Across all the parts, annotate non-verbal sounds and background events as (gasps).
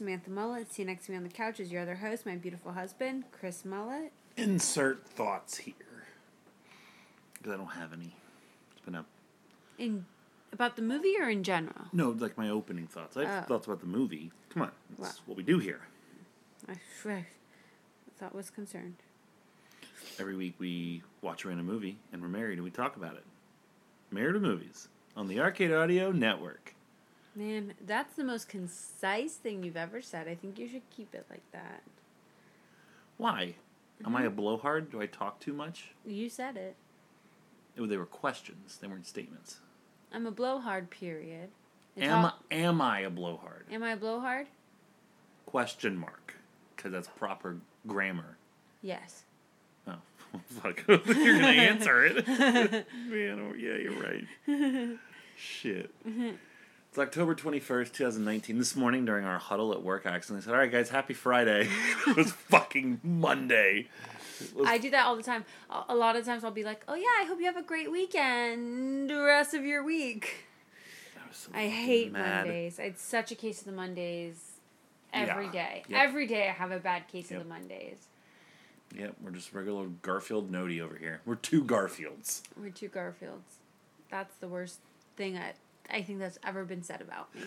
Samantha Mullet. Sitting next to me on the couch is your other host, my beautiful husband, Chris Mullet. Insert thoughts here. Because I don't have any. It's been a. In about the movie or in general? No, like my opening thoughts. I have Oh. thoughts about the movie. Come on. That's Wow. what we do here. I, I thought was concerned. Every week we watch a random movie and we're married and we talk about it. Married to Movies on the Arcade Audio Network. Man, that's the most concise thing you've ever said. I think you should keep it like that. Why? Am I a mm-hmm. blowhard? Do I talk too much? You said it. Oh, they were questions. They weren't statements. I'm a blowhard. Period. It's Am, all- am I a blowhard? am I a blowhard? Question mark. Because that's proper grammar. Yes. Oh, (laughs) fuck. (laughs) You're going to answer it. (laughs) Man, oh, yeah, you're right. Shit. It's October 21st, 2019. This morning during our huddle at work, I accidentally said, All right, guys, happy Friday. (laughs) it was fucking Monday. Was- I do that all the time. A lot of times I'll be like, "Oh yeah, I hope you have a great weekend. The rest of your week." I so I hate mad. Mondays. It's such a case of the Mondays. Every Yeah. day, Yep. every day I have a bad case Yep. of the Mondays. Yep, we're just regular Garfield Nody over here. We're two Garfields. We're two Garfields. That's the worst thing I I think that's ever been said about me.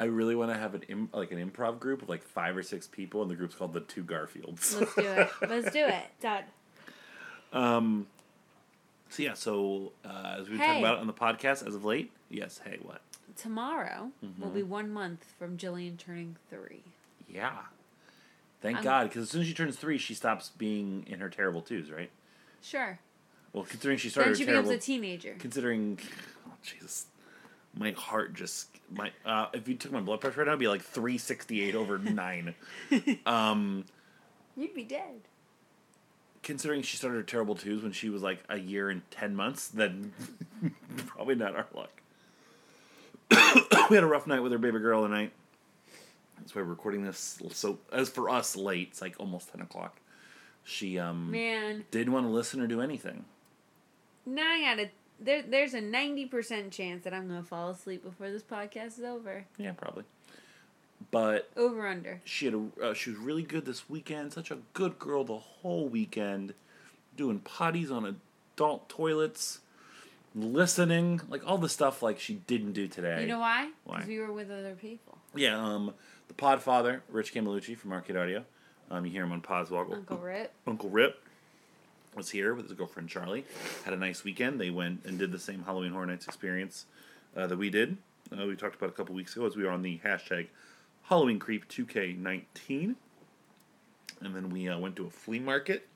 I really want to have an Im- like an improv group of like five or six people, and the group's called the Two Garfields. Let's do it. (laughs) Let's do it. Done. Um, so yeah, so uh, as we talked Hey. about on the podcast as of late, yes. Hey, what? Tomorrow will Mm-hmm. be one month from Jillian turning three. Yeah. Thank God, because as soon as she turns three, she stops being in her terrible twos, right? Sure. Well, considering she started, Then she her terrible, becomes a teenager. considering, oh (laughs) Jesus, my heart just my uh, if you took my blood pressure right now, it'd be like three sixty eight over (laughs) nine. Um, You'd be dead. considering she started her terrible twos when she was like a year and ten months, then (laughs) probably not our luck. (coughs) we had a rough night with our baby girl tonight. That's why we're recording this. So as for us, late. It's like almost ten o'clock. She um Man, didn't want to listen or do anything. nine out of there. There's a ninety percent chance that I'm gonna fall asleep before this podcast is over. Yeah, probably. But Over under. she had a uh, she was really good this weekend. Such a good girl the whole weekend, doing potties on adult toilets, listening, like all the stuff like she didn't do today. You know why? Why? Because we were with other people. Yeah, um, the Podfather, Rich Camelucci from Arcade Audio. Um, you hear him on Podswoggle. Uncle Rip. Uncle Rip was here with his girlfriend Charlie. Had a nice weekend. They went and did the same Halloween Horror Nights experience uh, that we did. Uh, we talked about a couple weeks ago as we were on the hashtag Halloween Creep 2K19. And then we uh, went to a flea market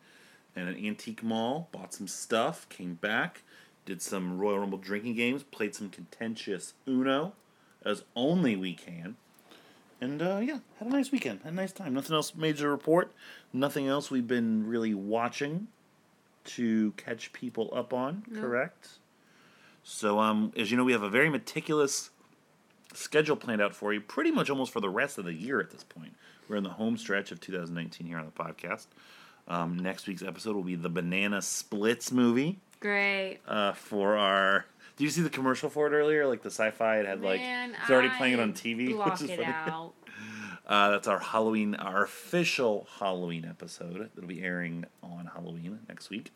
and an antique mall, bought some stuff, came back, did some Royal Rumble drinking games, played some contentious Uno, as only we can. And uh, yeah, had a nice weekend, had a nice time. Nothing else major report. Nothing else we've been really watching to catch people up on. Correct. So um, as you know, we have a very meticulous schedule planned out for you, pretty much almost for the rest of the year at this point. We're in the home stretch of 2019 here on the podcast. Um, next week's episode will be the Banana Splits movie Great. uh, for our. Did you see the commercial for it earlier? Like the sci-fi, it had like it's already playing it on TV, Block (laughs) which is it funny. out. Uh, that's our Halloween, our official Halloween episode that'll be airing on Halloween next week.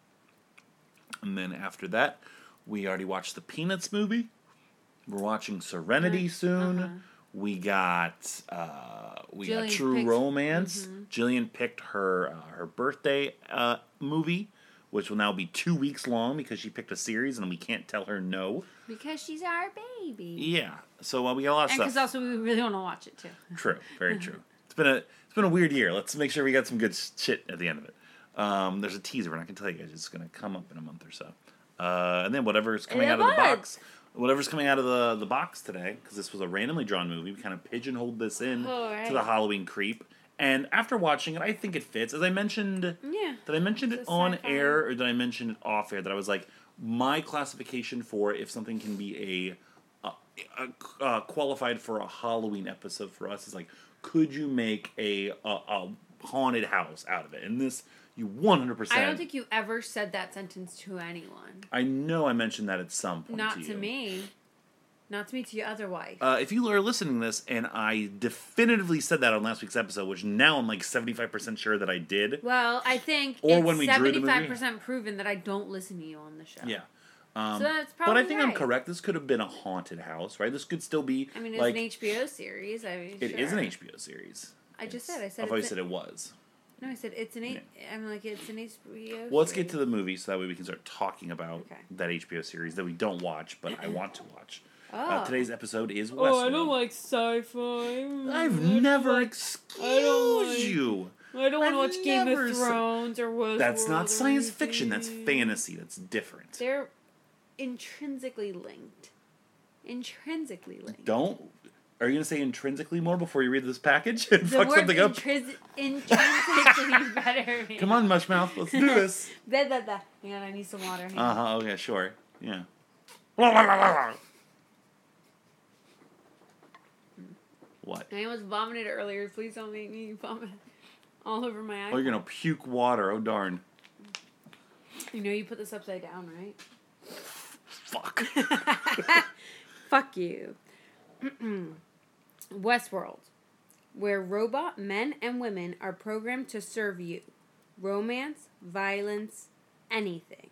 And then after that, we already watched the Peanuts movie. We're watching Serenity soon. Uh-huh. We got uh, we got True picked- Romance. Jillian picked her uh, her birthday uh, movie, which will now be two weeks long because she picked a series and we can't tell her no. Because she's our baby. Yeah, so uh, we got a lot of And because also we really want to watch it too. (laughs) True, very true. (laughs) It's been a it's been a weird year. Let's make sure we got some good shit at the end of it. Um, there's a teaser we're not gonna tell you guys. It's gonna come up in a month or so, uh, and then whatever's coming out of the box, whatever's coming out of the the box today, because this was a randomly drawn movie. We kind of pigeonholed this in Oh, to the Halloween creep. And after watching it, I think it fits. As I mentioned, Yeah. did I mention it on sci-fi. air or did I mention it off air? That I was like, my classification for if something can be a, a, a, uh qualified for a Halloween episode for us is like, could you make a a, a haunted house out of it? And this, you one hundred percent. I don't think you ever said that sentence to anyone. I know I mentioned that at some point. Not to, to me. Not to me, to your other wife. Uh, if you are listening to this and I definitively said that on last week's episode, which now I'm like 75% sure that I did. well, I think Or it's when we drew the movie. 75% proven that I don't listen to you on the show. Yeah. Um, So that's probably but I think I'm correct. This could have been a haunted house, right? This could still be I mean, it's like an HBO series. I mean, it is sure. an HBO series. I just said. I said. I thought you it's said it was. No, I said it's an. A- I'm like it's an HBO. Well, let's get to the movie so that way we can start talking about Okay. that HBO series that we don't watch, but I (clears throat) want to watch. Oh. Uh, today's episode is Westworld. Oh, I don't like sci-fi. I've I never excused like- you. I don't want to watch Game of Thrones or Westworld. That's not science fiction. That's fantasy. That's different. They're intrinsically linked. Intrinsically linked. Don't. Are you gonna say intrinsically more before you read this package and The fuck something up? intris- intrinsically (laughs) better. Man. Come on, Mushmouth. Let's do this. Da, da, da. Hang on, I need some water. Uh huh. Okay. Sure. Yeah. What? I almost vomited earlier. Please don't make me vomit (laughs) all over my eye. Oh, you're gonna puke water. Oh darn. You know you put this upside down, right? Fuck. (laughs) Fuck you. (clears throat) Westworld, where robot men and women are programmed to serve you. Romance, violence, anything.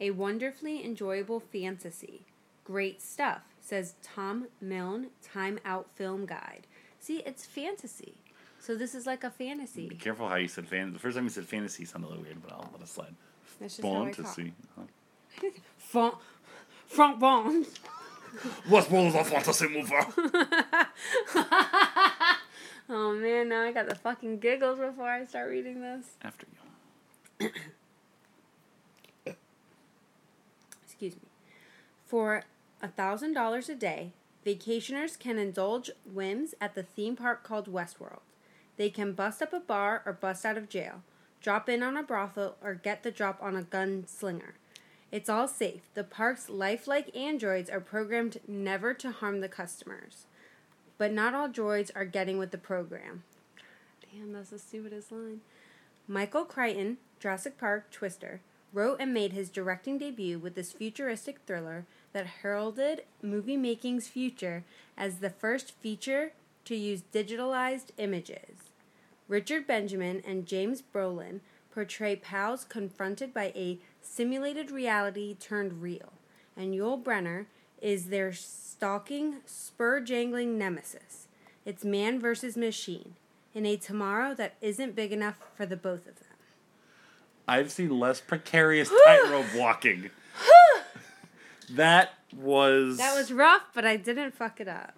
A wonderfully enjoyable fantasy. Great stuff, says Tom Milne, Time Out Film Guide. See, it's fantasy. So this is like a fantasy. Be careful how you said fan. The first time you said fantasy sounded a little weird, but I'll let it slide. That's just how I talk. Fantasy. Uh-huh. (laughs) Fon- Frank Bond. Westworld is a fantasy movie. (laughs) Oh man, now I got the fucking giggles before I start reading this. After you. (coughs) Excuse me. For a thousand dollars a day, vacationers can indulge whims at the theme park called Westworld. They can bust up a bar or bust out of jail, drop in on a brothel, or get the drop on a gunslinger. It's all safe. The park's lifelike androids are programmed never to harm the customers. But not all droids are getting with the program. Damn, that's the stupidest line. Michael Crichton, Jurassic Park Twister, wrote and made his directing debut with this futuristic thriller that heralded movie making's future as the first feature to use digitalized images. Richard Benjamin and James Brolin portray pals confronted by a simulated reality turned real, and Yul Brynner is their stalking, spur jangling nemesis. It's man versus machine in a tomorrow that isn't big enough for the both of them. I've seen less precarious (gasps) tightrope walking. That was. That was rough, but I didn't fuck it up.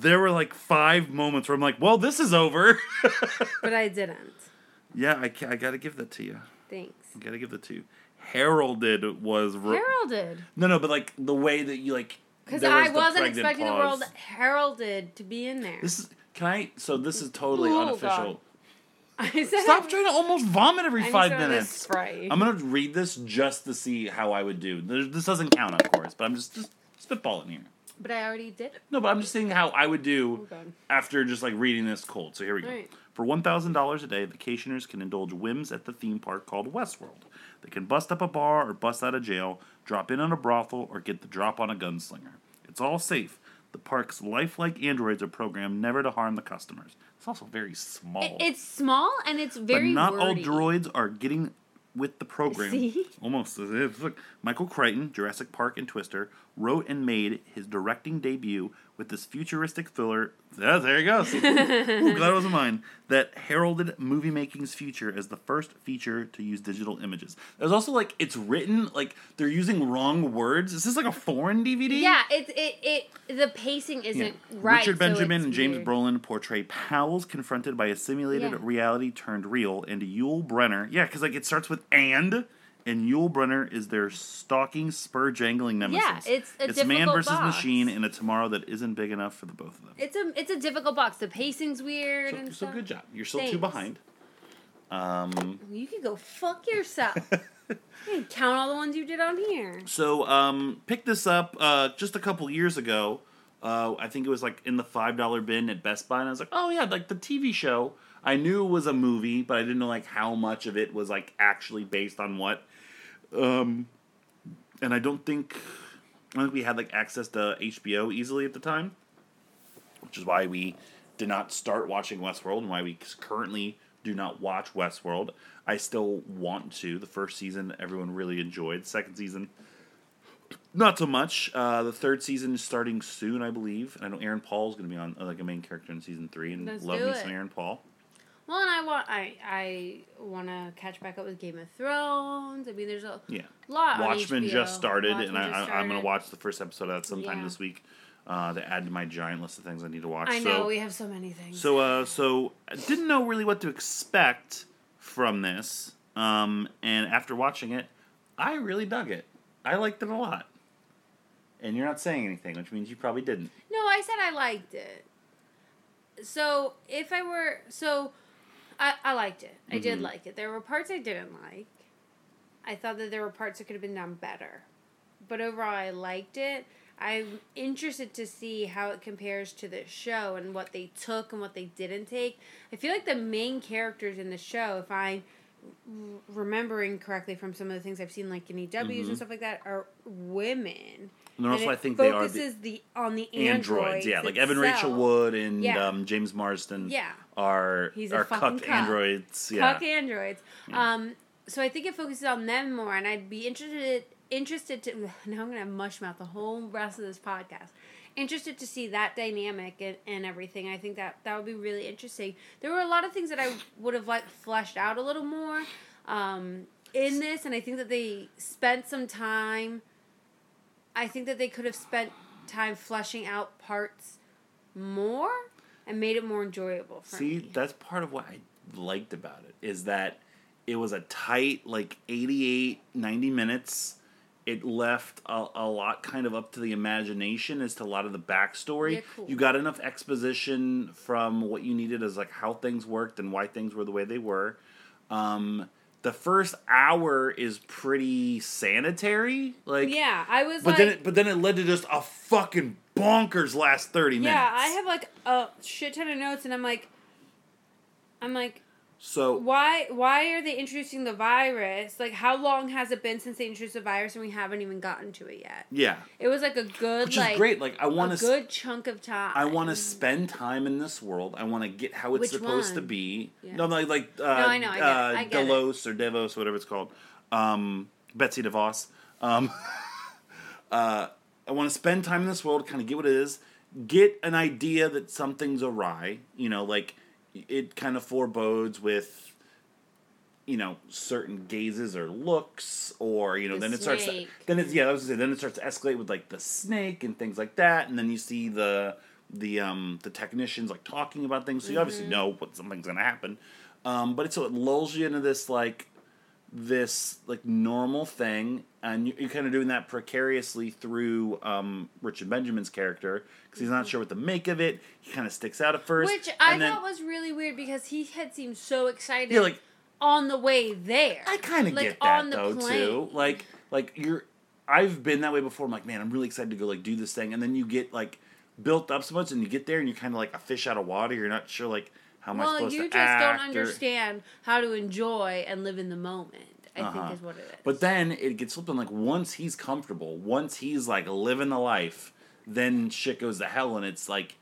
There were like five moments where I'm like, well, this is over. (laughs) But I didn't. yeah, I, I gotta give that to you. Thanks. I gotta give that to you. Heralded was. ro- Heralded. No, no, but like the way that you like. Because I was wasn't expecting the world heralded to be in there. This is. Can I? So this is totally Oh, unofficial. Said (laughs) Stop trying to almost vomit every I need five some of this minutes. Sprite. I'm gonna read this just to see how I would do. There- This doesn't count, of course, but I'm just just spitballing here. But I already did. No, but I'm just saying how I would do God. after just like reading this cold. So here we go. Alright. For one thousand dollars a day, vacationers can indulge whims at the theme park called Westworld. They can bust up a bar or bust out of jail, drop in on a brothel, or get the drop on a gunslinger. It's all safe. The park's lifelike androids are programmed never to harm the customers. It's also very small. It- it's small and it's very but not wordy. all droids are getting with the program. See? Almost look, Michael Crichton, Jurassic Park and Twister, wrote and made his directing debut with this futuristic thriller. Yeah, there you go. See? (laughs) Ooh, glad it wasn't mine. That heralded movie making's future as the first feature to use digital images. There's also like it's written like they're using wrong words. Is this like a foreign DVD? Yeah, it's it it the pacing isn't right. Richard Benjamin it's and James weird. Brolin portray pals confronted by a simulated Yeah. reality turned real, and Yul Brynner. Yeah, because like it starts with and, and Yul Brynner is their stalking, spur jangling nemesis. Yeah, it's a it's man versus box. machine in a tomorrow that isn't big enough for the both of them. It's a it's a difficult box. The pacing's weird So, and so stuff. good job. You're still two behind. Um, You could go fuck yourself. (laughs) Hey, count all the ones you did on here. So, um, picked this up uh, just a couple years ago. Uh, I think it was like in the five dollar bin at Best Buy, and I was like, "Oh yeah, like the TV show." I knew it was a movie, but I didn't know like how much of it was like actually based on what. Um, and I don't think I think we had like access to HBO easily at the time, which is why we did not start watching Westworld and why we currently do not watch Westworld. I still want to. The first season everyone really enjoyed. The second season not so much. Uh, the third season is starting soon, I believe. And I know Aaron Paul is going to be on uh, like a main character in season three, and Let's love me some Aaron Paul. Well, and I want I I want to catch back up with Game of Thrones. I mean, there's a Yeah, lot. Watchmen just started, Watchmen and I, I, I'm gonna watch the first episode of that sometime Yeah. this week. Uh, to add to my giant list of things I need to watch. I so, know we have so many things. So, uh, so I didn't know really what to expect from this. Um, and after watching it, I really dug it. I liked it a lot. And you're not saying anything, which means you probably didn't. No, I said I liked it. So if I were so, I I liked it. I did Mhm. like it. There were parts I didn't like. I thought that there were parts that could have been done better, but overall I liked it. I'm interested to see how it compares to the show and what they took and what they didn't take. I feel like the main characters in the show, if I'm remembering correctly from some of the things I've seen, like in EWs Mhm. and stuff like that, are women. And also, it I think they are the the on the androids. androids. Yeah, like Evan Rachel. Wood and Yeah. um, James Marsden Yeah, are He's are cuck androids. Yeah. cuck androids. Yeah. Um, so I think it focuses on them more, and I'd be interested interested to (laughs) now I'm gonna have mush mouth the whole rest of this podcast. Interested to see that dynamic and, and everything. I think that that would be really interesting. There were a lot of things that I would have liked fleshed out a little more um, in this, and I think that they spent some time. I think that they could have spent time fleshing out parts more and made it more enjoyable for See, me. that's part of what I liked about it is that it was a tight like 88 90 minutes. It left a, a lot kind of up to the imagination as to a lot of the backstory. Yeah, cool. You got enough exposition from what you needed as like how things worked and why things were the way they were. Um, the first hour is pretty sanitary, like yeah, I was But like, then, it, but then it led to just a fucking bonkers last thirty minutes. yeah, I have like a shit ton of notes, and I'm like, I'm like, so why why are they introducing the virus? Like, how long has it been since they introduced the virus, and we haven't even gotten to it yet? yeah, It was like a good which like is great. Like I want a to, good chunk of time. I want to spend time in this world. I want to get how it's Which supposed to one? be. Yeah. No, like like uh, I know, I get it, uh, I get it. Delos or Devos, whatever it's called. Um, Betsy DeVos. Um, (laughs) uh, I want to spend time in this world, kind of get what it is, get an idea that something's awry. You know, like it kind of forebodes with, you know, certain gazes or looks, or you know, The then it starts. Then it's yeah, I was gonna say, then it starts to escalate with like the snake and things like that, and then you see the the um the technicians like talking about things, so you obviously Mm-hmm. know what something's gonna happen. Um, but it's so it lulls you into this like this like normal thing, and you- you're kind of doing that precariously through um, Richard Benjamin's character because he's not sure what to make of it. He kind of sticks out at first, which I then- thought was really weird because he had seemed so excited. yeah, like on the way there. I kind of like, get that on the though plane. too. Like like you're I've been that way before. I'm like, man, I'm really excited to go like do this thing, and then you get like built up so much, and you get there, and you're kind of like a fish out of water. You're not sure like how am I well, supposed you to just act don't or- understand how to enjoy and live in the moment. I Uh-huh. think is what it is. But then it gets flipped on like once he's comfortable, once he's like living the life, then shit goes to hell, and it's like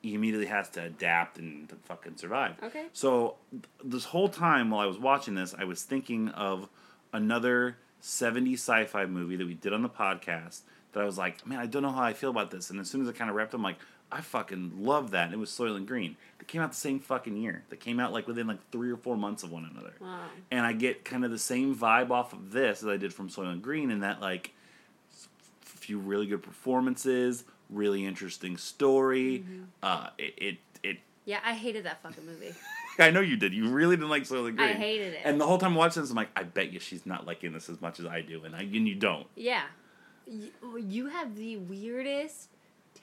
he immediately has to adapt and to fucking survive. Okay. So th- this whole time while I was watching this, I was thinking of another 70 sci-fi movie that we did on the podcast that I was like, man, I don't know how I feel about this. And as soon as it kind of wrapped, I'm like, I fucking love that. And it was Soylent Green. They came out the same fucking year. They came out like within like three or four months of one another. Wow. And I get kind of the same vibe off of this as I did from Soylent Green in that like few really good performances, really interesting story. Mm-hmm. Uh, it, it it Yeah, I hated that fucking movie. (laughs) I know you did. You really didn't like Soylent Green. I hated it. And the whole time watching this, I'm like, I bet you she's not liking this as much as I do, and I and you don't. yeah. You, you have the weirdest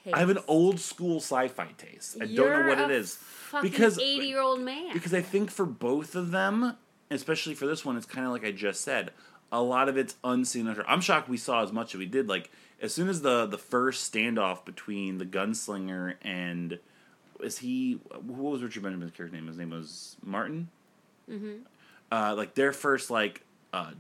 taste. I have an old school sci-fi taste. I don't know what it is Fucking because 80 year old man. because I think for both of them, especially for this one, it's kind of like I just said. A lot of it's unseen. under- I'm shocked we saw as much as we did. Like as soon as the the first standoff between the gunslinger and is he what was Richard Benjamin's character name? His name was Martin. mm-hmm. uh, like their first like uh,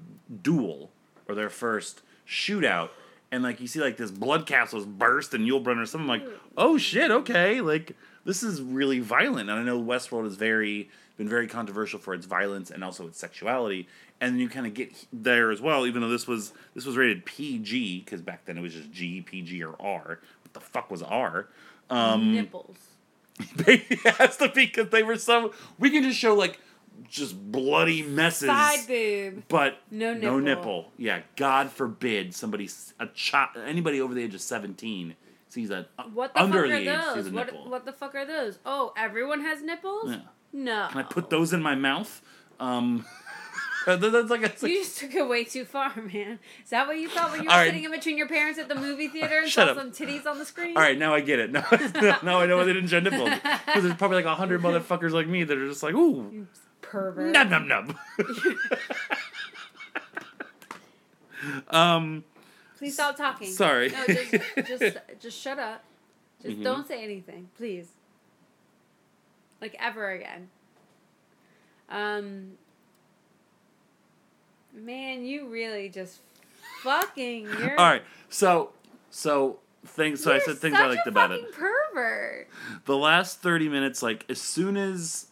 duel or their first shootout, and like you see like this blood castles burst and Yul Brynner or something like, oh shit, okay, like this is really violent. And I know Westworld is very been very controversial for its violence and also its sexuality. And you kind of get there as well, even though this was this was rated PG because back then it was just G, PG, or R. What the fuck was R? Um, Nipples. (laughs) they has to be because they were so. We can just show like just bloody messes. Side boob. but No no nipple. nipple. Yeah, God forbid somebody a child anybody over the age of seventeen sees a What the under fuck the are age those? What, nipple. what the fuck are those? Oh, everyone has nipples? Yeah. No. Can I put those in my mouth? Um, (laughs) that's like, that's like You just took it way too far, man. Is that what you thought when you were right. sitting in between your parents at the movie (laughs) theater and Shut saw up. some titties on the screen? all right. Now I get it. (laughs) Now, now I know why they didn't nipples because there's probably like a hundred motherfuckers like me that are just like ooh Pervert. nub nub nub. (laughs) um. Please stop talking. Sorry. No, just just (laughs) just shut up. Just Mhm. don't say anything, please. Like ever again. Um Man, you really just fucking (laughs) you're All right. So so things. So I said things I liked about it. pervert. the last 30 minutes like as soon as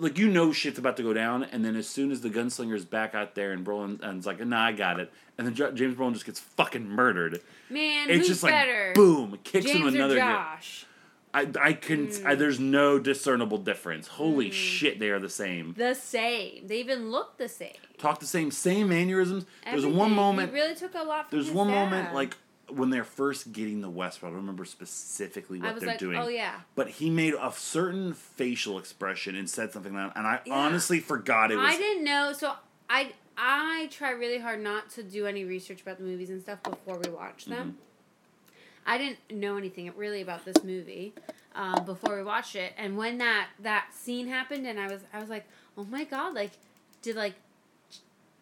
like you know shit's about to go down and then as soon as the gunslinger's back out there and Brolin and's like nah I got it and then Jo- James Brolin just gets fucking murdered Man, it's who's just like better? boom kicks him another or Josh? I, I can Mm. I, there's no discernible difference holy shit they are the same The same. They even look the same. talk the same same mannerisms there's one moment really took a lot from there's his one dad. moment like when they're first getting the Westworld I don't remember specifically what they're like, doing oh yeah. but he made a certain facial expression and said something that, and I Yeah. honestly forgot it was. I didn't know, so I I try really hard not to do any research about the movies and stuff before we watch them. Mm-hmm. I didn't know anything really about this movie um, before we watched it, and when that that scene happened, and I was I was like, oh my god, like did like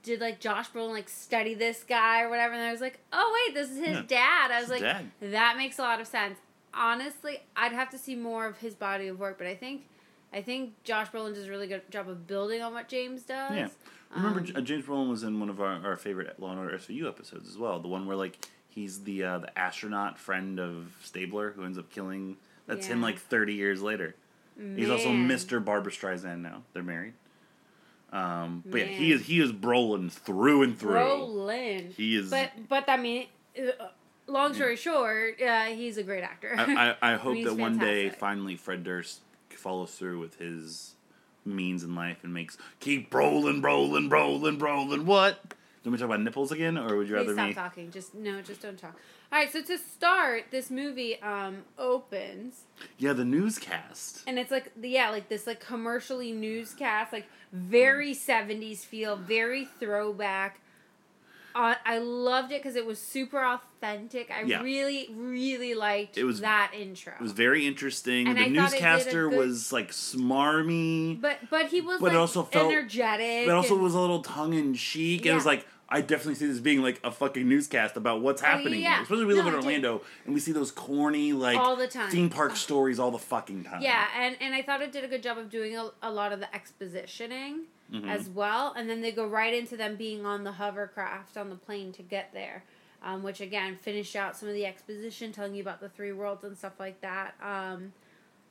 did like Josh Brolin like study this guy or whatever, and I was like, oh wait, this is his Yeah. dad. I was His like, dad. that makes a lot of sense. Honestly, I'd have to see more of his body of work, but I think. I think Josh Brolin does a really good job of building on what James does. Yeah. Remember, Um, uh, James Brolin was in one of our, our favorite Law and Order SVU episodes as well. The one where like he's the uh, the astronaut friend of Stabler who ends up killing. That's him like thirty years later. He's also Mr. Barbra Streisand now. They're married. Um, but yeah, he is he is Brolin through and through. Brolin. He is. But but I mean, uh, long story short, uh, he's a great actor. I, I, I (laughs) hope that one day finally Fred Durst follows through with his means in life and makes keep rolling, rolling, rolling, rolling. What? Do we talk about nipples again, or would you Please rather stop me? talking. Just no, just don't talk. All right, so to start, this movie um opens Yeah, the newscast. and it's like yeah, like this like commercially newscast, like very seventies feel, very throwback. Uh, I loved it because it was super authentic. I Yeah. really, really liked It was- that intro. It was very interesting. And the I thought it did a newscaster good- was like smarmy, But but he was But it like also felt- energetic. but also and- was a little tongue in cheek. It was like I definitely see this being like a fucking newscast about what's happening. yeah. here. Especially we live in. Orlando and we see those corny like All the time. theme park stories all the fucking time. yeah, and and I thought it did a good job of doing a, a lot of the expositioning Mhm. as well, and then they go right into them being on the hovercraft on the plane to get there. Um, which again finished out some of the exposition, telling you about the three worlds and stuff like that. Um,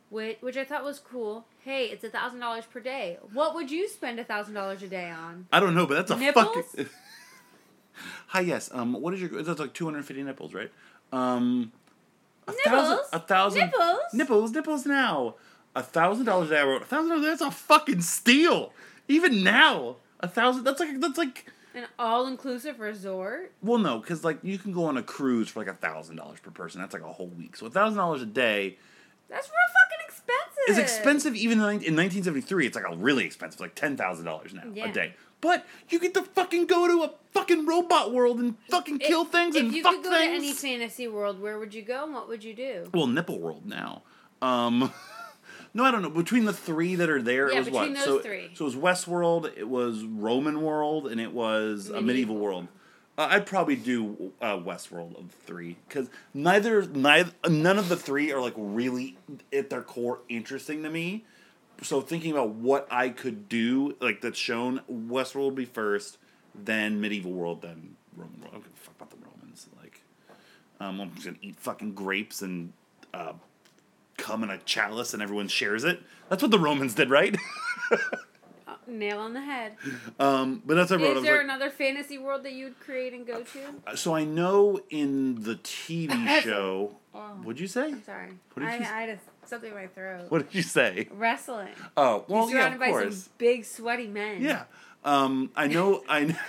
which, which I thought was cool. Hey, it's a thousand dollars per day. What would you spend a thousand dollars a day on? I don't know, but that's a Nipples? fucking. (laughs) Hi, yes. Um, what is your? That's like two hundred fifty nipples, right? Um, A thousand, a thousand Nipples? nipples, nipples now. A thousand dollars a day. I wrote a thousand dollars. That's a fucking steal. Even now, a thousand. That's like that's like. An all-inclusive resort. Well, no, because like you can go on a cruise for like a thousand dollars per person. That's like a whole week. So a thousand dollars a day That's real fucking expensive. It's expensive. Even in in 1973, it's like a really expensive, like ten thousand dollars now Yeah. a day. But you get to fucking go to a fucking robot world and fucking kill If- things if and fuck things. If you could go things. to any fantasy world, where would you go and what would you do? well, nipple world now. Um, (laughs) no, I don't know. Between the three that are there, Yeah, it was between what? those so, three. so it was Westworld, it was Roman world, and it was a medieval Medieval. world. Uh, I'd probably do uh, Westworld of the three because neither, neither, none of the three are like really at their core interesting to me. So thinking about what I could do, like that's shown, Westworld would be first, then medieval world, then Roman world. I don't give a fuck about the Romans. Like, um, I'm just gonna eat fucking grapes and uh, come in a chalice and everyone shares it. That's what the Romans did, right? (laughs) Uh, nail on the head. um, but that's what I wrote. Is there like- another fantasy world that you'd create and go to? so I know in the TV (laughs) show. Oh. What'd you say? I'm sorry. What did I, you s- I a, something in my throat. What did you say? Wrestling. Oh, well, You're yeah, surrounded of by course. some big sweaty men. Yeah. Um, I know. (laughs) I kn-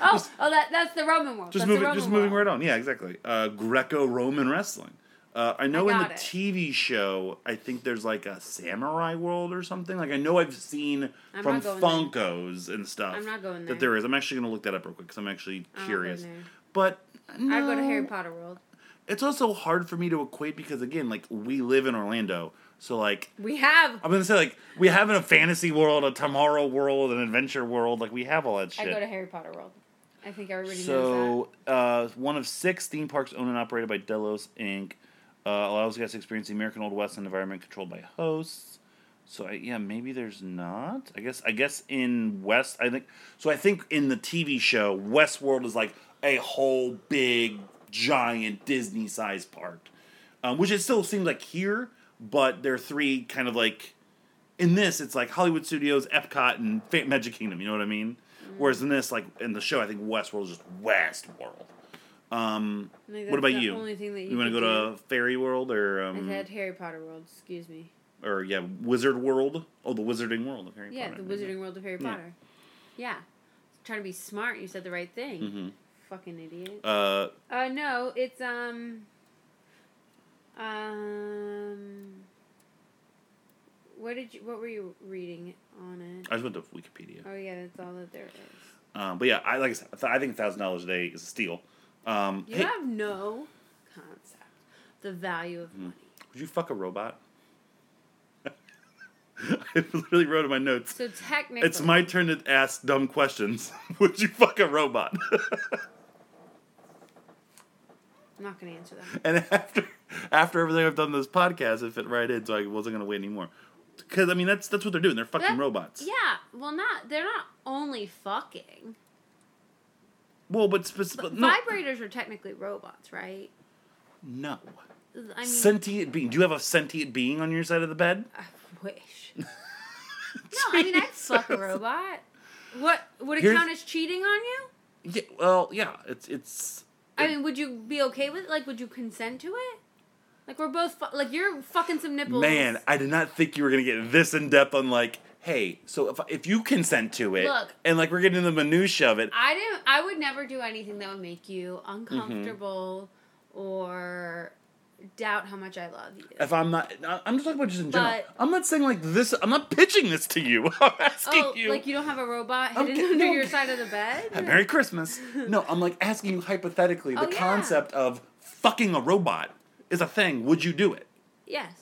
Oh, oh, that that's the Roman world. just that's moving, just moving world. right on. Yeah, exactly. Uh, Greco-Roman wrestling. Uh, I know I in the it. TV show, I think there's like a samurai world or something. Like I know I've seen I'm from going Funkos and stuff. I'm not going there. That there is. I'm actually gonna look that up real quick because I'm actually curious. going there. But no, I'd go to Harry Potter world. It's also hard for me to equate because again, like we live in Orlando, so like We have. I'm gonna say like we have in a fantasy world, a tomorrow world, an adventure world. Like we have all that shit. I go to Harry Potter world. I think everybody knows that. So, uh, one of six theme parks owned and operated by Delos Inc. Uh, allows guests to experience the American Old West environment controlled by hosts. So I, yeah, maybe there's not. I guess I guess in West, I think so. I think in the TV show, Westworld is like a whole big giant Disney sized park, um, which it still seems like here, but there are three kind of like in this, it's like Hollywood Studios, Epcot, and Magic Kingdom. You know what I mean? Whereas in this, like in the show, I think Westworld is just Westworld. Um. What about you? Only thing that you, you want to go do. to Fairy World or I um, said Harry Potter world. Excuse me. or yeah, Wizard World? Oh, the Wizarding World of Harry Yeah, Potter. Yeah, the Wizarding World of Harry Potter. Yeah. Trying to be smart. You said the right thing. Mhm. Fucking idiot. Uh, Uh, no, it's um, um. What did you? What were you reading on it? I just went to Wikipedia. Oh yeah, that's all that there is. Um, but yeah, I like I said, I think thousand dollars a day is a steal. Um, You hey, have no concept the value of money. would you fuck a robot? (laughs) I literally wrote in my notes. So technically, It's my turn to ask dumb questions. (laughs) Would you fuck a robot? (laughs) I'm not gonna answer that. and (laughs) after after everything I've done this podcast, it fit right in, so I wasn't gonna wait anymore. Because I mean, that's that's what they're doing. They're fucking That- robots. Yeah, well, not they're not only fucking. Well, but, spec- But but no, vibrators are technically robots, right? no. I mean, Sentient being. Do you have a sentient being on your side of the bed? I wish. (laughs) no, I mean I'd fuck a robot. What would it Here's- count as cheating on you? Yeah. Well, yeah. It's it's. I mean, would you be okay with it? Like, would you consent to it? Like, we're both fu- like you're fucking some nipples. Man, I did not think you were gonna get this in depth on like, hey, so if if you consent to it, Look. and like we're getting the minutia of it, I didn't. I would never do anything that would make you uncomfortable mm-hmm. or doubt how much I love you. if I'm not, I'm just talking about just in general. But- I'm not saying like this. I'm not pitching this to you. (laughs) I'm asking oh, you. like you don't have a robot hidden under no. your side of the bed? (laughs) Merry Christmas. No, I'm like asking you hypothetically the Oh, yeah. concept of fucking a robot is a thing. Would you do it? Yes.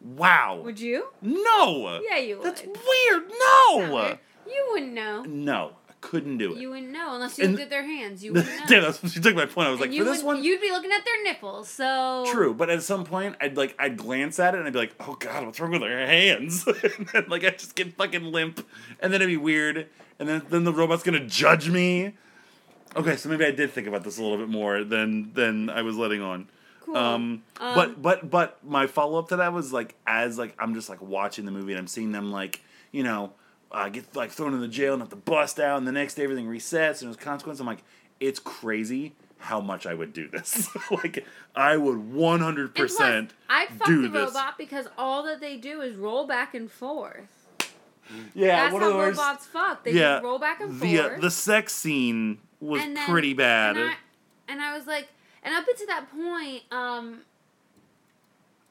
Wow. Would you? no. Yeah, you would. That's would. weird. No. weird. You wouldn't know. No, couldn't do it. You wouldn't know unless you And- looked at their hands. You (laughs) wouldn't know. Damn, that's she took my point. I was And like, for this one, you'd be looking at their nipples. So true. But at some point, I'd like, I'd glance at it and I'd be like, oh god, what's wrong with their hands? (laughs) and then like, I just get fucking limp, and then it'd be weird, and then then the robot's gonna judge me. Okay, so maybe I did think about this a little bit more than than I was letting on. Cool. Um, Um, but but but my follow up to that was like as like I'm just like watching the movie and I'm seeing them like you know uh, get like thrown in the jail and have to bust out and the next day everything resets and there's consequence. I'm like it's crazy how much I would do this. (laughs) like I would one hundred And plus, percent I'd fuck do the this. robot because all that they do is roll back and forth. Yeah, That's one how the worst. robots fuck. They yeah, just roll back and the uh, forth. the sex scene was then- pretty bad. And I, and I was like, and up until that point, um,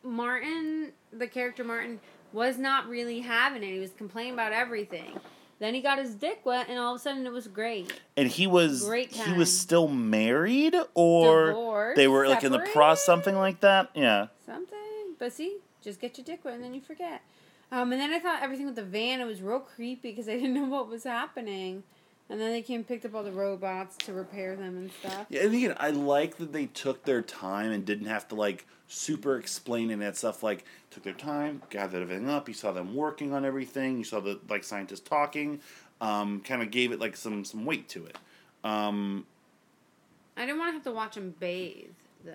Martin, the character Martin, was not really having it. He was complaining about everything. Then he got his dick wet, and all of a sudden it was great. and he was Great he time. was still married or Divorced, they were like in the process separated? something like that. Yeah. Something. But see, just get your dick wet, and then you forget. Um, and then I thought everything with the van, it was real creepy because I didn't know what was happening. And then they came and picked up all the robots to repair them and stuff. Yeah, and again, I like that they took their time and didn't have to like super explain any of that stuff. Like took their time, gathered everything up. You saw them working on everything. You saw the like scientists talking. Um, kind of gave it like some some weight to it. Um, I didn't want to have to watch them bathe, though.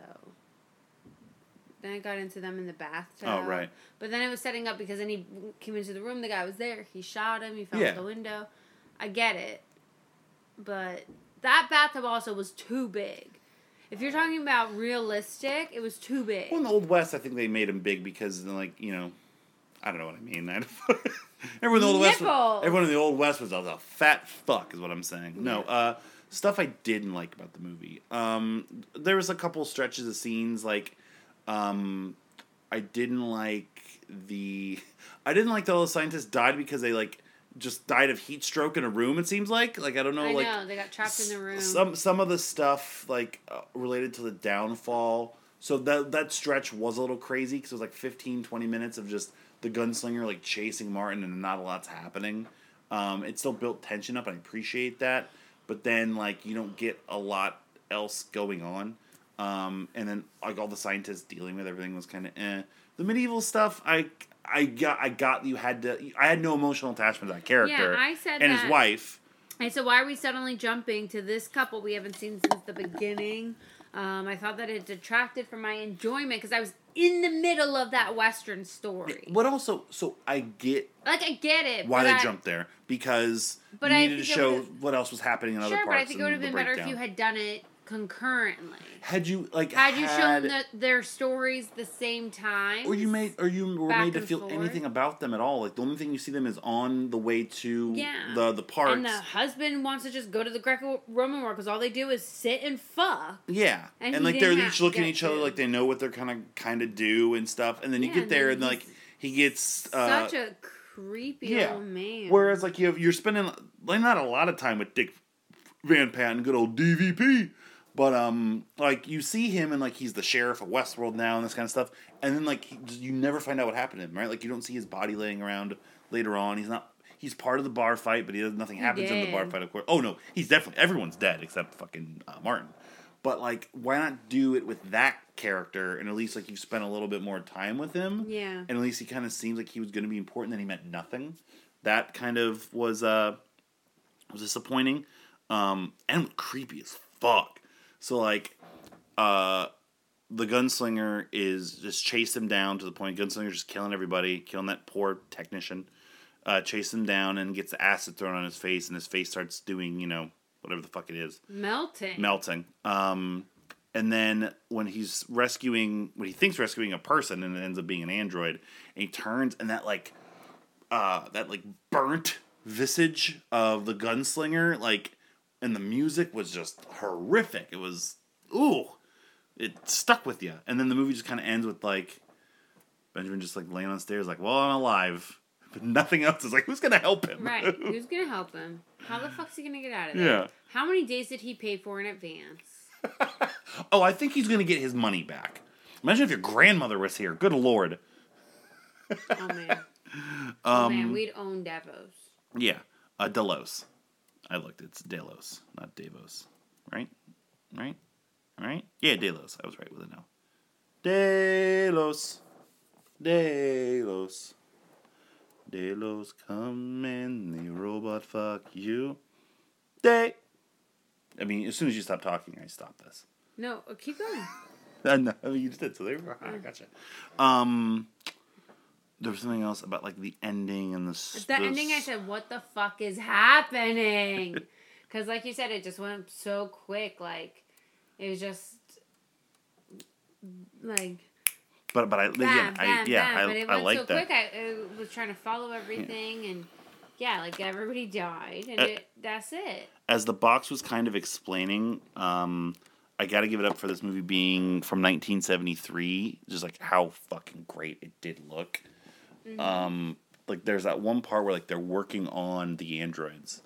Then I got into them in the bathtub. Oh, right. But then it was setting up because then he came into the room. The guy was there. He shot him. He fell Yeah. out the window. I get it, but that bathtub also was too big. If you're talking about realistic, it was too big. well, in the old west, I think they made him big because like you know, I don't know what I mean. (laughs) everyone in the old west, was, everyone in the old west was a, a fat fuck, is what I'm saying. No, uh, stuff I didn't like about the movie. Um, there was a couple stretches of scenes like, um, I didn't like the, (laughs) I didn't like that all the scientists died because they like just died of heat stroke in a room. It seems like like I don't know I like know they got trapped in the room. some some of the stuff like uh, related to the downfall. So that that stretch was a little crazy because it was like 15, 20 minutes of just the gunslinger like chasing Martin and not a lot's happening. Um, it still built tension up, I appreciate that. But then like you don't get a lot else going on. Um, and then like all the scientists dealing with everything was kind of eh. The medieval stuff, I I got I got you had to I had no emotional attachment to that character. Yeah, I said and that. his wife. And so, why are we suddenly jumping to this couple we haven't seen since the beginning? Um, I thought that it detracted from my enjoyment because I was in the middle of that Western story. What also? So I get Like, I get it. why but they I, jumped there because But you I needed to show what else was happening in other Sure, parts. but I think it would have been the better if you had done it concurrently. had you like Had you shown the, their stories the same time? or you made or you were made to feel forth. anything about them at all. Like the only thing you see them is on the way to Yeah. the the park. And the husband wants to just go to the Greco-Roman war because all they do is sit and fuck. yeah, And and, like they're each looking at each other like they know what they're kind of kind of do and stuff. And then you Yeah, get and there and like he gets uh, Such a creepy yeah. old man. Whereas like you have, you're spending like not a lot of time with Dick Van Patten, good old DVP, but um like you see him and like he's the sheriff of Westworld now and this kind of stuff, and then like he, you never find out what happened to him, right? Like you don't see his body laying around later on. He's not. He's part of the bar fight, but he does nothing happens in the bar fight. Of course. Oh no, he's definitely everyone's dead except fucking uh, Martin. But like, why not do it with that character and at least like you've spent a little bit more time with him? Yeah. and at least he kind of seems like he was going to be important. Then he meant nothing. That kind of was uh was disappointing, um, and creepy as fuck. So like, uh, the gunslinger is just chased him down to the point. Gunslinger's just killing everybody, killing that poor technician. Uh, chase him down and gets the acid thrown on his face, and his face starts doing you know whatever the fuck it is Melting. melting. Um, and then when he's rescuing, when he thinks rescuing a person, and it ends up being an android, and he turns, and that like, uh, that like burnt visage of the gunslinger, like, and the music was just horrific. It was, ooh, it stuck with you. And then the movie just kind of ends with like Benjamin just like laying on stairs, like, well, I'm alive. (laughs) But nothing else is like, who's gonna help him? Right. (laughs) Who's gonna help him? How the fuck's he gonna get out of there? Yeah. How many days did he pay for in advance? (laughs) Oh, I think he's gonna get his money back. Imagine if your grandmother was here. Good lord. Oh man. Um, oh man, we'd own Davos. Yeah, uh, Delos. I looked. It's Delos, not Davos. Right? Right? Right? Yeah, Delos. I was right with it now. Delos. Delos. Delos, come in, the robot fuck you. Day. I mean, as soon as you stop talking, I stop this. No, uh, keep going. Uh, (laughs) no, I mean, you just did, so there we go. Ah, gotcha. Um, there was something else about like the ending and the. The the ending, I said, "What the fuck is happening?" (laughs) Because, like you said, it just went so quick. Like It was just like But but I bam, again bam, I yeah bam. but it I, I went like so that. quick. I, I was trying to follow everything, and yeah, like everybody died, and Uh, it, that's it. As the box was kind of explaining, um, I got to give it up for this movie being from 1973. Just like how fucking great it did look. Mm-hmm. Um, like there's that one part where like they're working on the androids,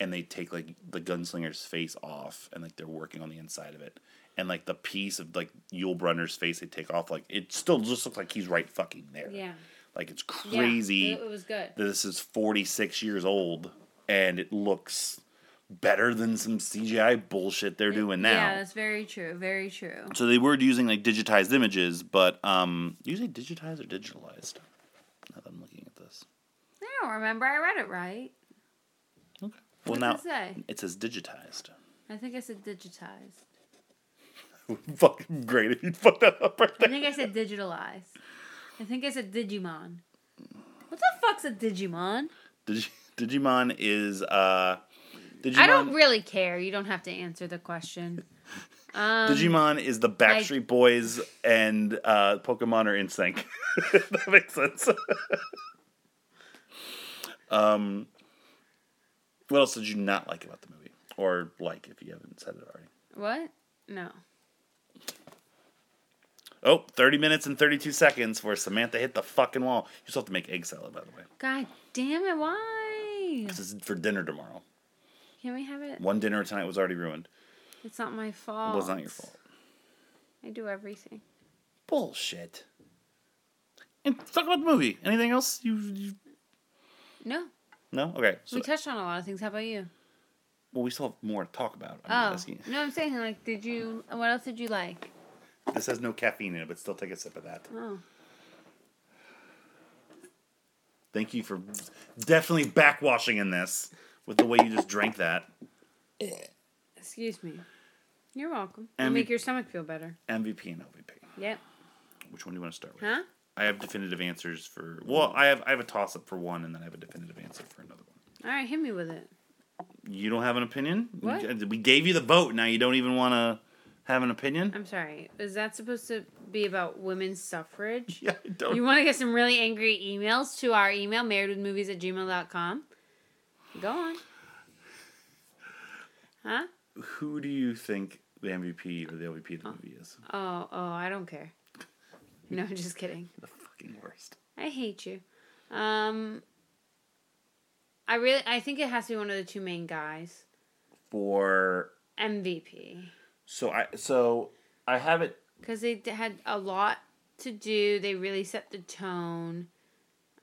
and they take like the gunslinger's face off, and like they're working on the inside of it. And like the piece of like Yul Brynner's face they take off, like it still just looks like he's right fucking there. Yeah, Like it's crazy it, it was good. this is 46 years old and it looks better than some CGI bullshit they're doing now. Yeah, that's very true. Very true. so they were using like digitized images, but um say digitized or digitalized? Now that I'm looking at this. I don't remember. I read it right. Okay. Well What now it say? it says digitized. I think I said digitized. (laughs) Fucking great if you fucked that up right there. I think I said digitalized. I think I said Digimon. What the fuck's a Digimon? Digi- Digimon is uh Digimon I don't really care. You don't have to answer the question. Um, Digimon is the Backstreet Boys and uh, Pokemon are NSYNC. that makes sense. (laughs) um, what else did you not like about the movie, or like if you haven't said it already? What? No. Oh, 30 minutes and 32 seconds for Samantha hit the fucking wall. You still have to make egg salad, by the way. God damn it! Why? This is for dinner tomorrow. Can we have it? One dinner tonight was already ruined. It's not my fault. It was not your fault. I do everything. Bullshit. And talk about the movie. Anything else? You, you No, no? Okay. So, we touched on a lot of things. How about you? well, we still have more to talk about. I'm Oh, just asking. no, I'm saying like, did you? What else did you like? This has no caffeine in it, but still take a sip of that. Oh, Thank you for definitely backwashing in this with the way you just drank that. Excuse me. You're welcome. It'll make your stomach feel better. MVP and LVP. Yep. Which one do you want to start with? Huh? I have definitive answers for. Well, I have I have a toss up for one, and then I have a definitive answer for another one. All right, hit me with it. You don't have an opinion? What? We, we gave you the vote. Now you don't even want to have an opinion? I'm sorry. Is that supposed to be about women's suffrage? (laughs) Yeah, I don't. You want to get some really angry emails to our email, marriedwithmovies at gmail.com? Go on. Huh? Who do you think the MVP or the LVP of the movie is? Oh, oh, I don't care. (laughs) No, I'm just kidding. The fucking worst. I hate you. Um, I really, I think it has to be one of the two main guys. For MVP. so I so I have it Because they d- had a lot to do. They really set the tone.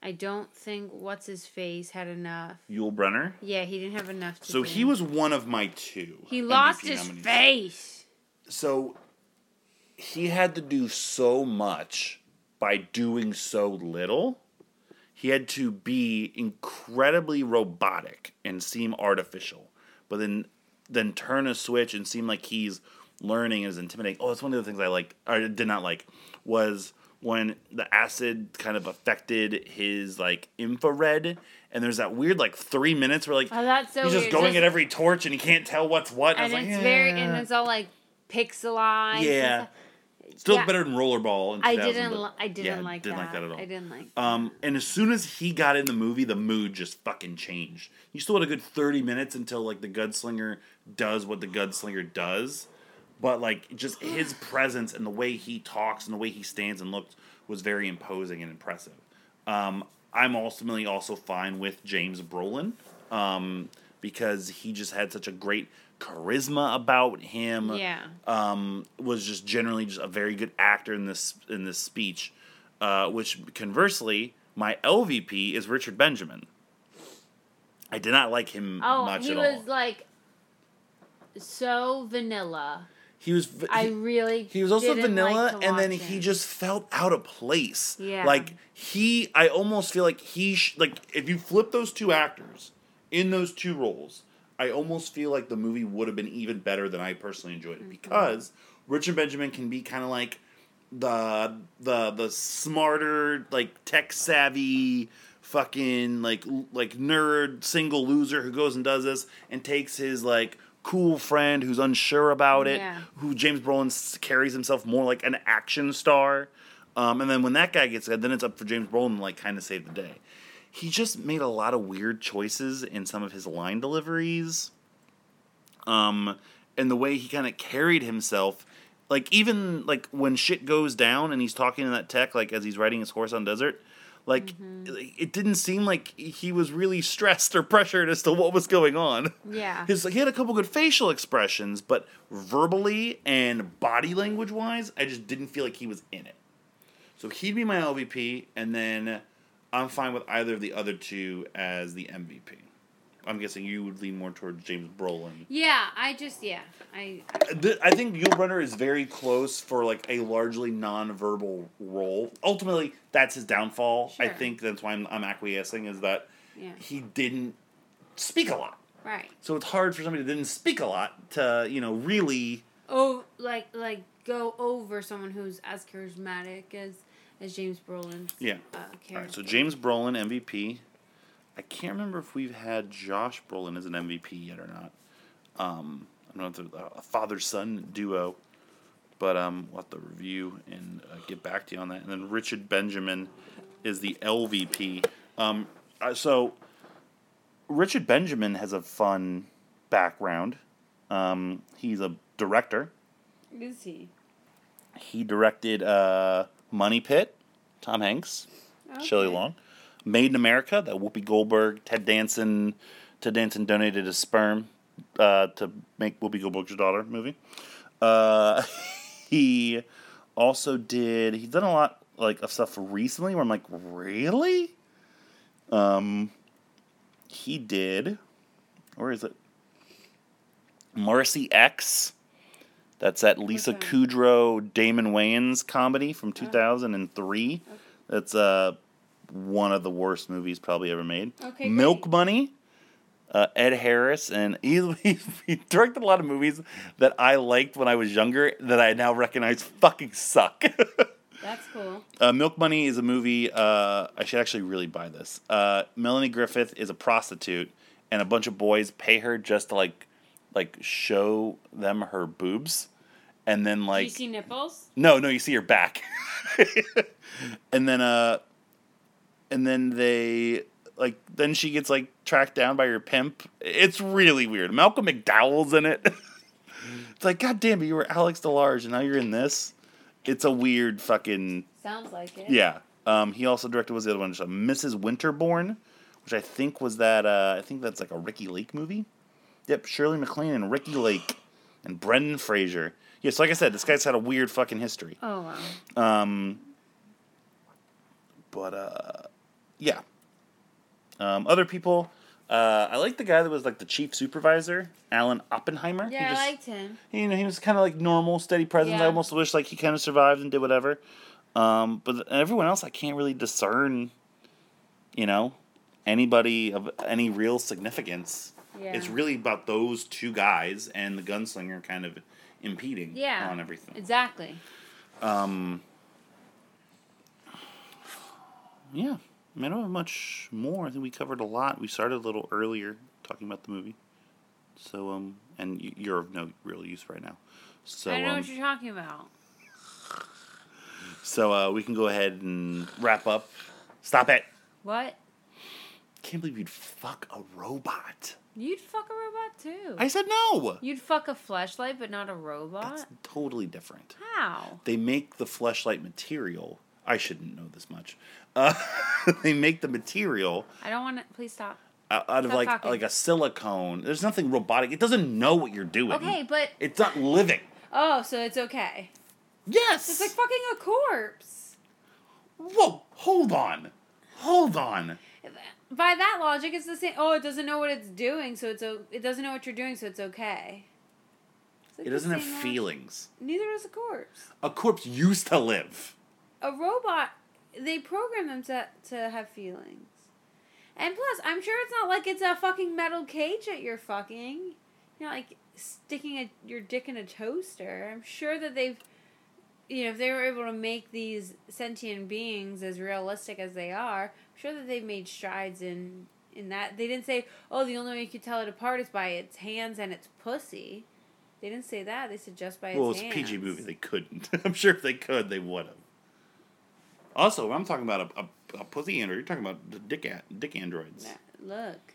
I don't think what's his face had enough. Yul Brynner. Yeah, he didn't have enough to So he was one of my two. He lost MVP his nominees. face. So he had to do so much by doing so little. He had to be incredibly robotic and seem artificial, but then then turn a switch and seem like he's learning and is intimidating. Oh, that's one of the things I like or did not like was when the acid kind of affected his like infrared and there's that weird like three minutes where like Oh, that's so he's just weird. going Just- at every torch and he can't tell what's what. And I was it's like, very, and it's all like pixelized. Yeah. Still Yeah. better than Rollerball. In I didn't. Li- I didn't yeah, like didn't that. like that at all. I didn't like. Um, and as soon as he got in the movie, the mood just fucking changed. You still had a good thirty minutes until like the Gunslinger does what the Gunslinger does, but like just (gasps) his presence and the way he talks and the way he stands and looks was very imposing and impressive. Um, I'm ultimately also fine with James Brolin um, because he just had such a great charisma about him Yeah. um, was just generally just a very good actor in this in this speech. Uh, which conversely, my LVP is Richard Benjamin. I did not like him Oh, much he at was all. like so vanilla. He was v- I he, really. he was also vanilla, like and then he just felt out of place. Yeah. like he, I almost feel like he, sh- like if you flip those two actors in those two roles, I almost feel like the movie would have been even better than I personally enjoyed Mm-hmm. it because Richard Benjamin can be kind of like the the the smarter like tech savvy fucking like like nerd single loser who goes and does this and takes his like cool friend who's unsure about it, Yeah. who James Brolin carries himself more like an action star. Um, and then when that guy gets good, then it's up for James Brolin to like kind of save the day. He just made a lot of weird choices in some of his line deliveries. Um, and the way he kind of carried himself, like even like when shit goes down and he's talking to that tech, like as he's riding his horse on desert, Mm-hmm. like it didn't seem like he was really stressed or pressured as to what was going on. Yeah. His he had a couple good facial expressions, but verbally and body language wise, I just didn't feel like he was in it. So he'd be my LVP, and then I'm fine with either of the other two as the MVP. I'm guessing you would lean more towards James Brolin. Yeah, I just yeah, I I think Yul Brynner is very close for like a largely non-verbal role. Ultimately, that's his downfall. I think that's why I'm, I'm acquiescing is that yeah, he didn't speak a lot. right. So it's hard for somebody that didn't speak a lot to, you know, really. Oh, like like go over someone who's as charismatic as as James Brolin. Yeah. uh, All right. So James Brolin MVP. I can't remember if we've had Josh Brolin as an MVP yet or not. Um, I don't know if it's a father son duo, but um, we'll have to review and uh, get back to you on that. And then Richard Benjamin is the LVP. Um, so Richard Benjamin has a fun background. Um, he's a director. Is he? He directed uh, Money Pit, Tom Hanks, Shelley Long, Made in America, that Whoopi Goldberg, Ted Danson, Ted Danson donated his sperm uh, to make Whoopi Goldberg's daughter movie. Uh, (laughs) he also did. He's done a lot like of stuff recently where I'm like, really? Um, he did. Where is it? Marci X. That's that Lisa Okay. Kudrow, Damon Wayans comedy from 2003. That's uh, one of the worst movies probably ever made. Okay, Milk great. Money. Uh, Ed Harris, and he, (laughs) he, he directed a lot of movies that I liked when I was younger that I now recognize fucking suck. (laughs) That's cool. Uh, Milk Money is a movie. Uh, I should actually really buy this. Uh, Melanie Griffith is a prostitute, and a bunch of boys pay her just to like, like show them her boobs, and then Do like you see nipples? no, no, you see her back, (laughs) and then uh, and then they like then she gets like tracked down by her pimp. It's really weird. Malcolm McDowell's in it. (laughs) it's like God damn it, you were Alex DeLarge, and now you're in this. It's a weird fucking Sounds like it. yeah. Um, he also directed was the other one, Mrs. Winterbourne, which I think was that. Uh, I think that's like a Ricki Lake movie. Yep, Shirley MacLaine and Ricki Lake, and Brendan Fraser. Yes, like I said, this guy's had a weird fucking history. Oh wow. Um, but uh, yeah. Um, other people. Uh, I like the guy that was like the chief supervisor, Alan Oppenheimer. He Yeah, just- I liked him. you know, he was kind of like normal, steady presence. I almost wish like he kind of survived and did whatever. Um, but everyone else, I can't really discern. You know, anybody of any real significance. Yeah. It's really about those two guys and the gunslinger kind of impeding Yeah. on everything. Exactly. Um, yeah, I, mean, I don't have much more. I think we covered a lot. We started a little earlier talking about the movie. So, um, and you're of no real use right now. So, I know um, what you're talking about. so uh, we can go ahead and wrap up. Stop it! What? Can't believe you'd fuck a robot. You'd fuck a robot too. I said no. You'd fuck a fleshlight, but not a robot. That's totally different. How? They make the fleshlight material. I shouldn't know this much. Uh, (laughs) they make the material I don't want to. Please stop. out out of Stop like talking. like a silicone. There's nothing robotic. It doesn't know what you're doing. Okay, but It's not living. oh, so it's okay. Yes. It's like fucking a corpse. Whoa, hold on. Hold on. By that logic, it's the same. Oh, it doesn't know what it's doing, so it's o- it doesn't know what you're doing, so it's okay. It's like It doesn't have logic. feelings. Neither does a corpse. A corpse used to live. A robot, they program them to to have feelings. And plus, I'm sure it's not like it's a fucking metal cage that you're fucking. You know, like sticking a, your dick in a toaster. I'm sure that they've, you know, if they were able to make these sentient beings as realistic as they are, I'm sure that they've made strides in in that they didn't say, "Oh, the only way you could tell it apart is by its hands and its pussy." They didn't say that. They said just by its Well, it's a hands. PG movie. They couldn't. (laughs) I'm sure if they could, they would have. Also, I'm talking about a, a, a pussy android. You're talking about the dick a- dick androids. Look.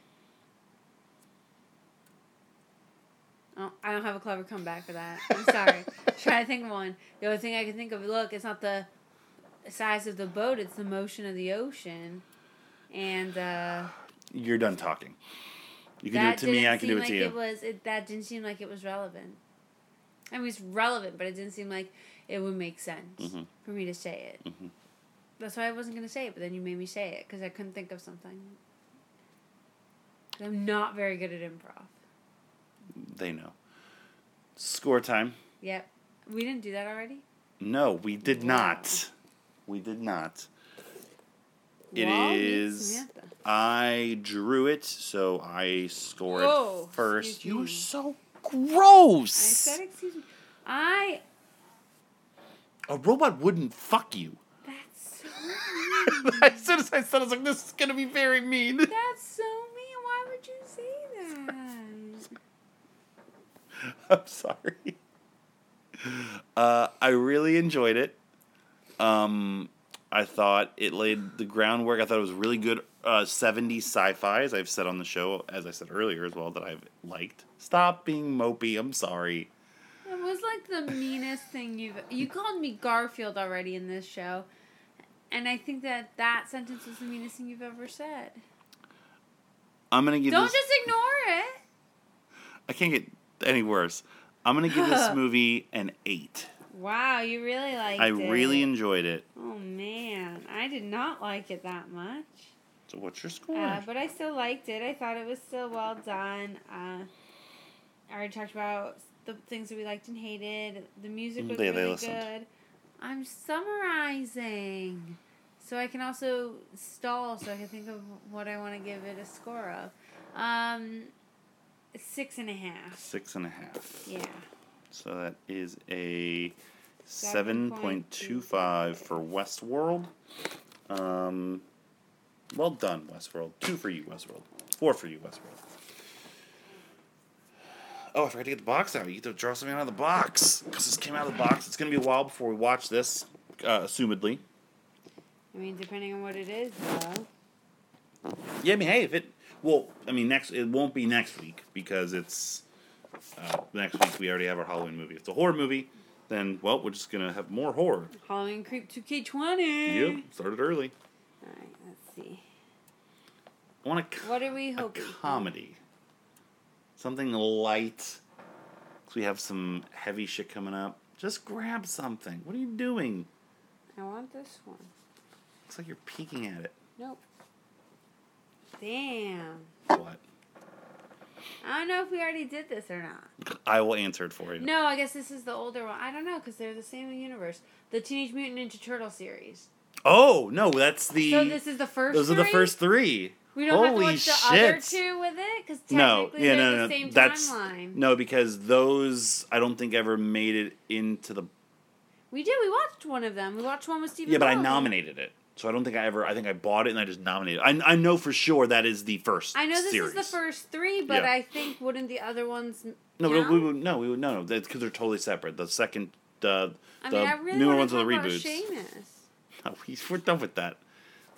Oh, I don't have a clever comeback for that. I'm sorry. (laughs) Try to think of one. The only thing I can think of, look, it's not the size of the boat; it's the motion of the ocean. And uh, You're done talking. You can do it to me. I can do it like to you. It was it, that didn't seem like it was relevant. I mean, it's relevant, but it didn't seem like it would make sense Mhm. for me to say it. Mhm. That's why I wasn't gonna say it, but then you made me say it because I couldn't think of something. I'm not very good at improv. They know. Score time. Yep, we didn't do that already. No, we did Wow. not. We did not. It meet is. I drew it, so I scored Whoa, first. You were so gross. I said, excuse me. I. A robot wouldn't fuck you. That's so mean. as soon as I said, it, I was like, "This is gonna be very mean." That's so mean. Why would you say that? I'm sorry. Uh, I really enjoyed it. Um, I thought it laid the groundwork. I thought it was really good uh, 70s sci-fi, as I've said on the show, as I said earlier as well, that I've liked. Stop being mopey. I'm sorry. It was like the meanest thing you've. You called me Garfield already in this show, and I think that that sentence was the meanest thing you've ever said. I'm gonna give Don't this. just ignore it. I can't get any worse. I'm gonna give this (laughs) movie an eight. Wow, you really liked I it. I really enjoyed it. Oh man, I did not like it that much. So what's your score? Uh, but I still liked it. I thought it was still well done. Uh, I already talked about the things that we liked and hated. The music was They- they really good. I'm summarizing. So I can also stall so I can think of what I want to give it a score of. Um, six and a half. Six and a half. Yeah. So that is a 7.25 7.25 for Westworld. Um, well done, Westworld. Two for you, Westworld. Four for you, Westworld. Oh, I forgot to get the box out. You get to draw something out of the box. Because this came out of the box. It's going to be a while before we watch this, uh, assumedly. I mean, depending on what it is, though. Yeah, I mean, hey, if it. Well, I mean, next it won't be next week because it's uh, next week. We already have our Halloween movie. If it's a horror movie, then well, we're just gonna have more horror. Halloween Creep 2K20. Yep, started early. Alright, let's see. I want a, What are we hoping? comedy, something light. Cause we have some heavy shit coming up. Just grab something. What are you doing? I want this one. Looks like you're peeking at it. Nope. Damn. What? I don't know if we already did this or not. I will answer it for you. No, I guess this is the older one. I don't know because they're the same universe. The Teenage Mutant Ninja Turtle series. Oh no, that's the. So this is the first. those are the first three. We don't have to Holy watch the other shit. two with it because No, technically yeah, they're no, the same that's timeline. no because those I don't think ever made it into the. We did. We watched one of them. We watched one with Stephen. Yeah, but I nominated it, so I don't think I ever. I think I bought it and I just nominated. it. I I know for sure that is the first. I know this series. is the first three, but Yeah. I think wouldn't the other ones? No, count? we would no, we would no, no. Because they're totally separate. The second, the I the mean, I really newer ones are the reboots. Seamus. (laughs) No, we, we're done with that.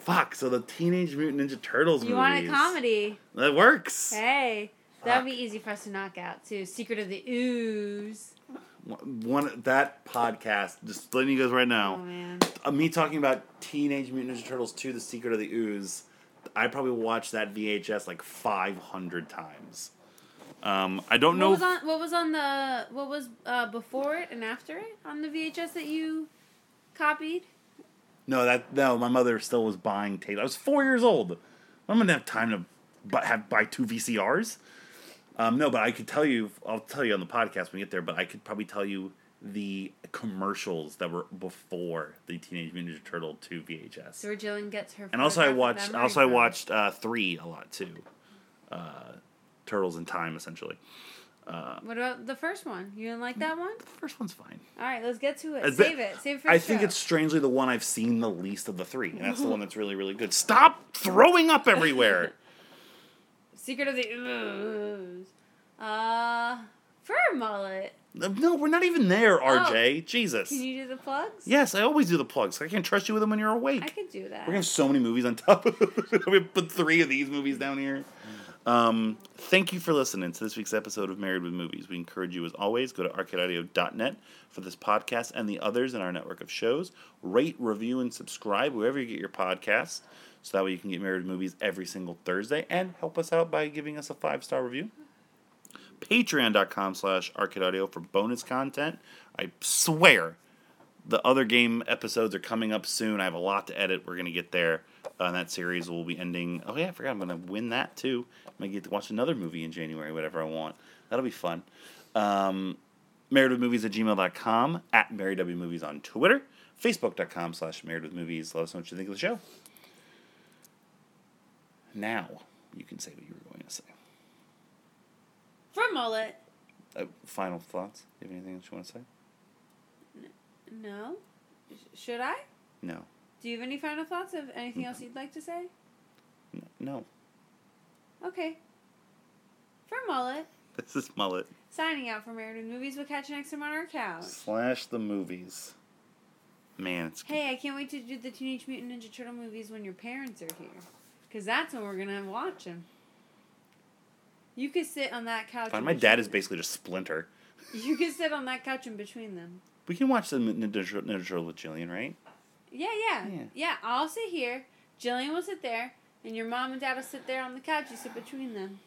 Fuck. So the Teenage Mutant Ninja Turtles You movies. want a comedy? That works. Hey, That would be easy for us to knock out too. Secret of the Ooze. One that podcast. Just letting you guys right now. Oh man. uh, me talking about Teenage Mutant Ninja Turtles 2: The Secret of the Ooze, I probably watched that VHS like 500 times. Um, I don't What know. was on? What was on the? What was uh, before it and after it on the VHS that you copied? No, that no, my mother still was buying tape. I was four years old. I'm gonna have time to bu- have buy two VCRs. Um, no, but I could tell you. I'll tell you on the podcast when we get there. But I could probably tell you the commercials that were before the Teenage Mutant Ninja Turtle 2 VHS. So Jillian gets her. And also, I watched. Also, I watched uh, three a lot too. Uh, Turtles in Time, essentially. Uh, what about the first one? You didn't like that one? The first one's fine. All right, let's get to it. As Save it. Save it for I think show. it's strangely the one I've seen the least of the three, and that's the one that's really, really good. Stop throwing up everywhere. (laughs) Secret of the Ooze. Uh, fur mullet. Uh, no, we're not even there, oh. RJ. Jesus. Oh. Can you do the plugs? Yes, I always do the plugs. I can't trust you with them when you're awake. I can do that. We're gonna have so many movies on top of it. (laughs) we put three of these movies down here. Um, thank you for listening to this week's episode of Married with Movies. We encourage you, as always, go to arcadeaudio.net for this podcast and the others in our network of shows. Rate, review, and subscribe wherever you get your podcasts, so that way you can get Married with Movies every single Thursday and help us out by giving us a five star review. Patreon.com slash arcade audio for bonus content. I swear the other game episodes are coming up soon. I have a lot to edit. We're gonna get there. Uh, and that series will be ending. Oh yeah, I forgot. I'm gonna win that too. I'm get to watch another movie in January, whatever I want. That'll be fun. Um, Movies at gmail.com, at marriedwmovies on Twitter, facebook.com slash marriedwithmovies. Let us know what you think of the show. Now you can say what you were going to say. Fur mullet. Uh, final thoughts? You have anything that you want to say? No. Sh- Should I? No. Do you have any final thoughts of anything else you'd like to say? No. Okay. Fur mullet. This is Mullet. Signing out for Married with Movies. We'll catch you next time on our couch. Slash the movies. Man, it's Hey, I can't wait to do the Teenage Mutant Ninja Turtle movies when your parents are here. Because that's when we're going to watch them. You could sit on that couch. fine. My dad is them. basically just Splinter. (laughs) You could sit on that couch in between them. We can watch the Ninja Turtle with Jillian, right? Yeah, yeah, Yeah. yeah. I'll sit here. Jillian will sit there, and your mom and dad will sit there on the couch. You sit between them.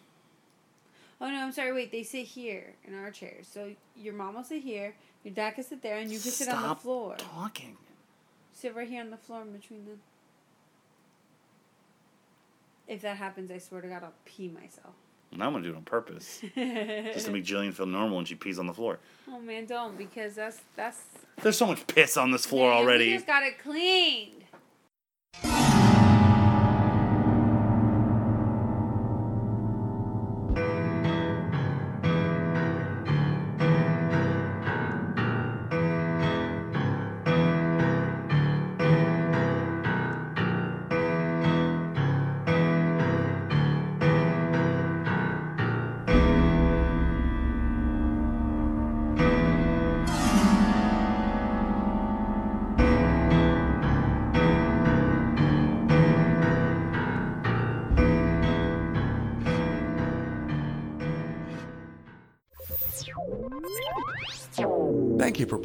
Oh no, I'm sorry. Wait, they sit here in our chairs. So your mom will sit here, your dad can sit there, and you can sit on the Stop floor. Talking. Sit right here on the floor in between them. If that happens, I swear to God, I'll pee myself. Now I'm gonna do it on purpose, (laughs) just to make Jillian feel normal when she pees on the floor. oh man, don't because that's that's. There's so much piss on this floor Man, We already. just got it cleaned.